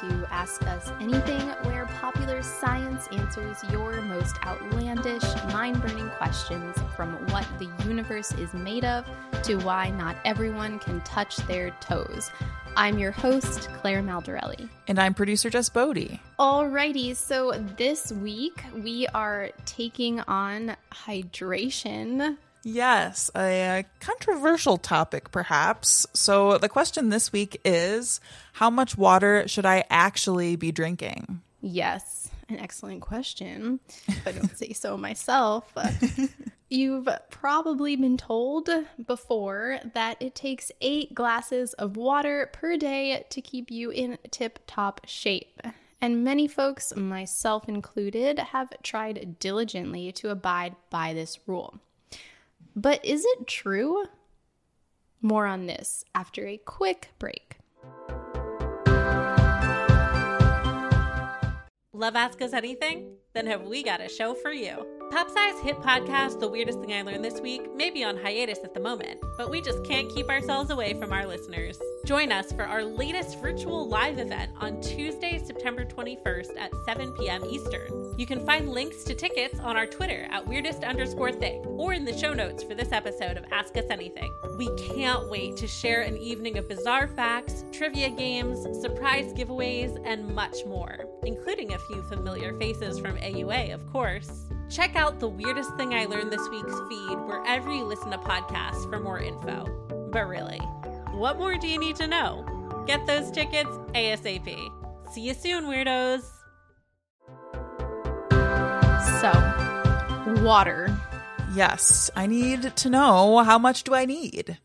To Ask Us Anything, where popular science answers your most outlandish, mind burning questions from what the universe is made of to why not everyone can touch their toes. I'm your host, Claire Maldarelli. And I'm producer Jess Boddy. Alrighty, so this week we are taking on hydration. Yes, a controversial topic, perhaps. So, the question this week is How much water should I actually be drinking? Yes, an excellent question. If I don't say so myself. You've probably been told before that it takes eight glasses of water per day to keep you in tip top shape. And many folks, myself included, have tried diligently to abide by this rule. But is it true? More on this after a quick break. Love Ask Us Anything? Then have we got a show for you. PopSci's hit podcast The Weirdest Thing I Learned This Week may be on hiatus at the moment, but we just can't keep ourselves away from our listeners. Join us for our latest virtual live event on Tuesday, September 21st at 7 p.m. Eastern. You can find links to tickets on our Twitter at weirdest underscore thing or in the show notes for this episode of Ask Us Anything. We can't wait to share an evening of bizarre facts, trivia games, surprise giveaways, and much more, including a few familiar faces from AUA, of course. Check out the weirdest thing I learned this week's feed wherever you listen to podcasts for more info. But really, what more do you need to know? Get those tickets ASAP. See you soon, weirdos. So, water. Yes, I need to know how much do I need?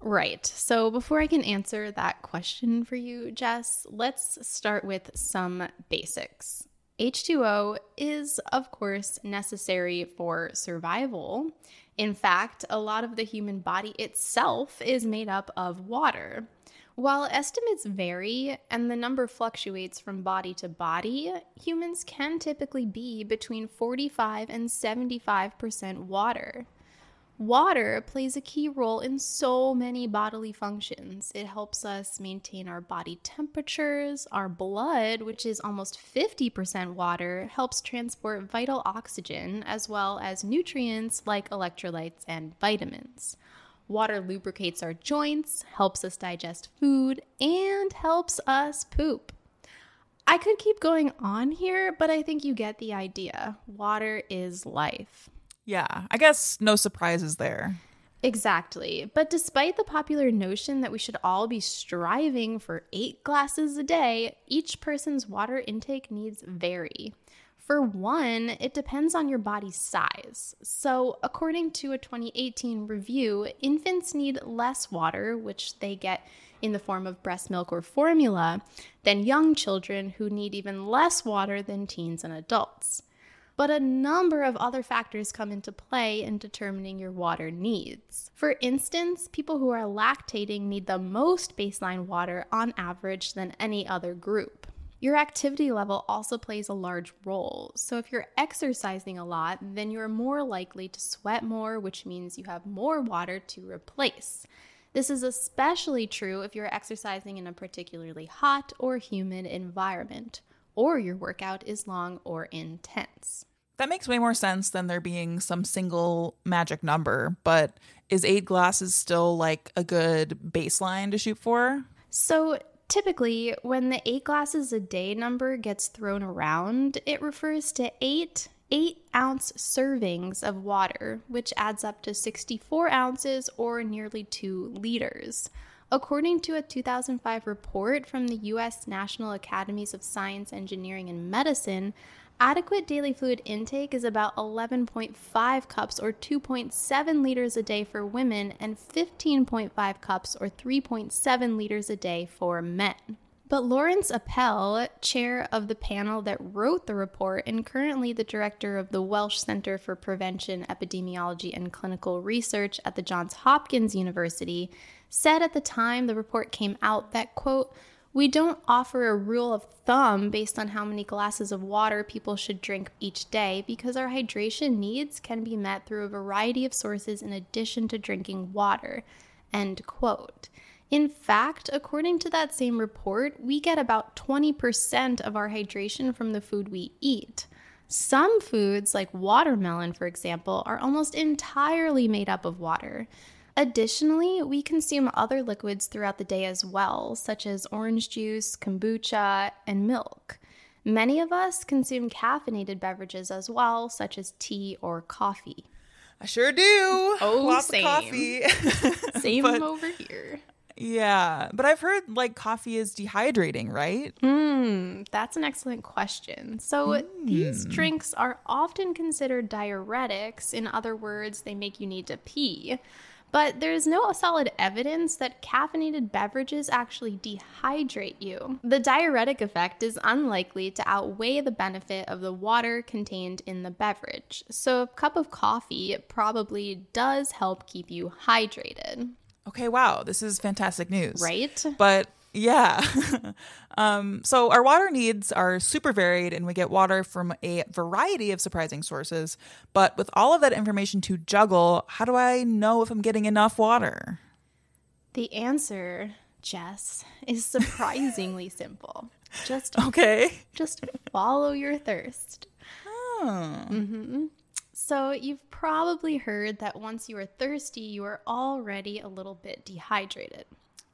Right. So, before I can answer that question for you, Jess, let's start with some basics. H2O is, of course, necessary for survival. In fact, a lot of the human body itself is made up of water. While estimates vary and the number fluctuates from body to body, humans can typically be between 45 and 75% water. Water plays a key role in so many bodily functions. It helps us maintain our body temperatures. Our blood, which is almost 50% water, helps transport vital oxygen as well as nutrients like electrolytes and vitamins. Water lubricates our joints, helps us digest food, and helps us poop. I could keep going on here, but I think you get the idea. Water is life. Yeah, I guess no surprises there. Exactly. But despite the popular notion that we should all be striving for eight glasses a day, each person's water intake needs vary. For one, it depends on your body's size. So, according to a 2018 review, infants need less water, which they get in the form of breast milk or formula, than young children who need even less water than teens and adults but a number of other factors come into play in determining your water needs. For instance, people who are lactating need the most baseline water on average than any other group. Your activity level also plays a large role. So, if you're exercising a lot, then you're more likely to sweat more, which means you have more water to replace. This is especially true if you're exercising in a particularly hot or humid environment, or your workout is long or intense. That makes way more sense than there being some single magic number, but is eight glasses still like a good baseline to shoot for? So, typically, when the eight glasses a day number gets thrown around, it refers to eight eight ounce servings of water, which adds up to 64 ounces or nearly two liters. According to a 2005 report from the U.S. National Academies of Science, Engineering, and Medicine, Adequate daily fluid intake is about 11.5 cups or 2.7 liters a day for women and 15.5 cups or 3.7 liters a day for men. But Lawrence Appel, chair of the panel that wrote the report and currently the director of the Welch Center for Prevention, Epidemiology, and Clinical Research at the Johns Hopkins University, said at the time the report came out that, quote, we don't offer a rule of thumb based on how many glasses of water people should drink each day because our hydration needs can be met through a variety of sources in addition to drinking water. End quote. In fact, according to that same report, we get about 20% of our hydration from the food we eat. Some foods, like watermelon, for example, are almost entirely made up of water. Additionally, we consume other liquids throughout the day as well, such as orange juice, kombucha, and milk. Many of us consume caffeinated beverages as well, such as tea or coffee. I sure do. Oh, Lots same. of coffee. Same But- over here. yeah, but I've heard like coffee is dehydrating, right? Hmm, that's an excellent question. So, these drinks are often considered diuretics. In other words, they make you need to pee. But there is no solid evidence that caffeinated beverages actually dehydrate you. The diuretic effect is unlikely to outweigh the benefit of the water contained in the beverage. So, a cup of coffee probably does help keep you hydrated, Okay, wow, this is fantastic news. right? But yeah. um, so our water needs are super varied and we get water from a variety of surprising sources. But with all of that information to juggle, how do I know if I'm getting enough water? The answer, Jess, is surprisingly simple. Just Okay. just follow your thirst. Oh. So, you've probably heard that once you are thirsty, you are already a little bit dehydrated.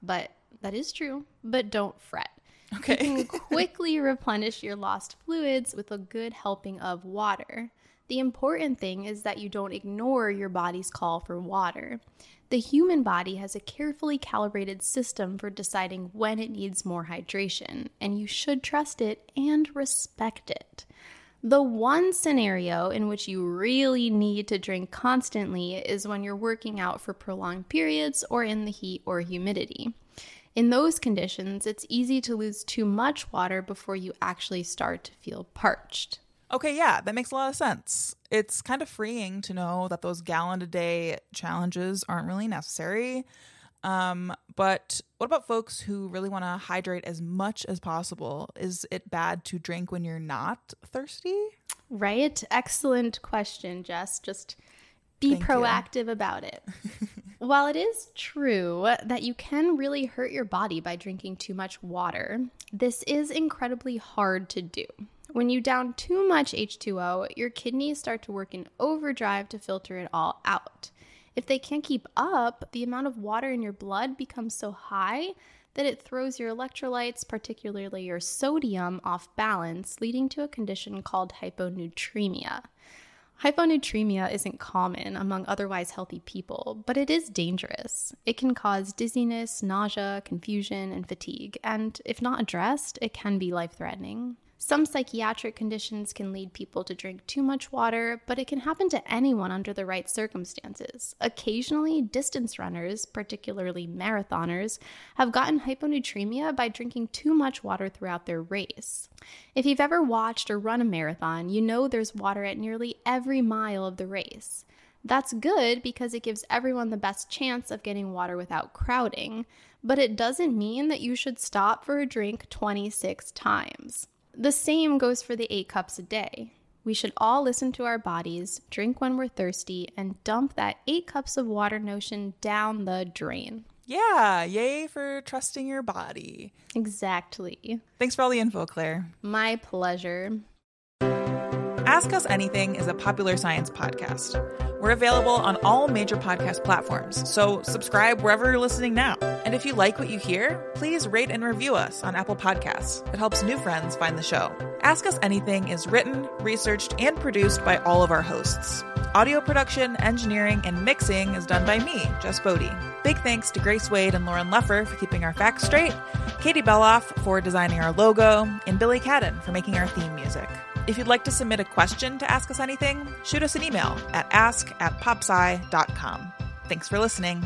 But that is true, but don't fret. You Okay. can quickly replenish your lost fluids with a good helping of water. The important thing is that you don't ignore your body's call for water. The human body has a carefully calibrated system for deciding when it needs more hydration, and you should trust it and respect it. The one scenario in which you really need to drink constantly is when you're working out for prolonged periods or in the heat or humidity. In those conditions, it's easy to lose too much water before you actually start to feel parched. Okay, yeah, that makes a lot of sense. It's kind of freeing to know that those gallon a day challenges aren't really necessary. Um, but what about folks who really want to hydrate as much as possible? Is it bad to drink when you're not thirsty? Right? Excellent question, Jess. Just be Thank you. proactive about it. While it is true that you can really hurt your body by drinking too much water, this is incredibly hard to do. When you down too much H2O, your kidneys start to work in overdrive to filter it all out. If they can't keep up, the amount of water in your blood becomes so high that it throws your electrolytes, particularly your sodium, off balance, leading to a condition called hyponatremia. Hyponatremia isn't common among otherwise healthy people, but it is dangerous. It can cause dizziness, nausea, confusion, and fatigue, and if not addressed, it can be life threatening. Some psychiatric conditions can lead people to drink too much water, but it can happen to anyone under the right circumstances. Occasionally, distance runners, particularly marathoners, have gotten hyponatremia by drinking too much water throughout their race. If you've ever watched or run a marathon, you know there's water at nearly every mile of the race. That's good because it gives everyone the best chance of getting water without crowding, but it doesn't mean that you should stop for a drink 26 times. The same goes for the eight cups a day. We should all listen to our bodies, drink when we're thirsty, and dump that eight cups of water notion down the drain. Yeah, yay for trusting your body. Exactly. Thanks for all the info, Claire. My pleasure. Ask Us Anything is a popular science podcast. We're available on all major podcast platforms, so subscribe wherever you're listening now. And if you like what you hear, please rate and review us on Apple Podcasts. It helps new friends find the show. Ask Us Anything is written, researched, and produced by all of our hosts. Audio production, engineering, and mixing is done by me, Jess Boddy. Big thanks to Grace Wade and Lauren Leffer for keeping our facts straight, Katie Beloff for designing our logo, and Billy Cadden for making our theme music. If you'd like to submit a question to Ask Us Anything, shoot us an email at ask at popsci.com. Thanks for listening.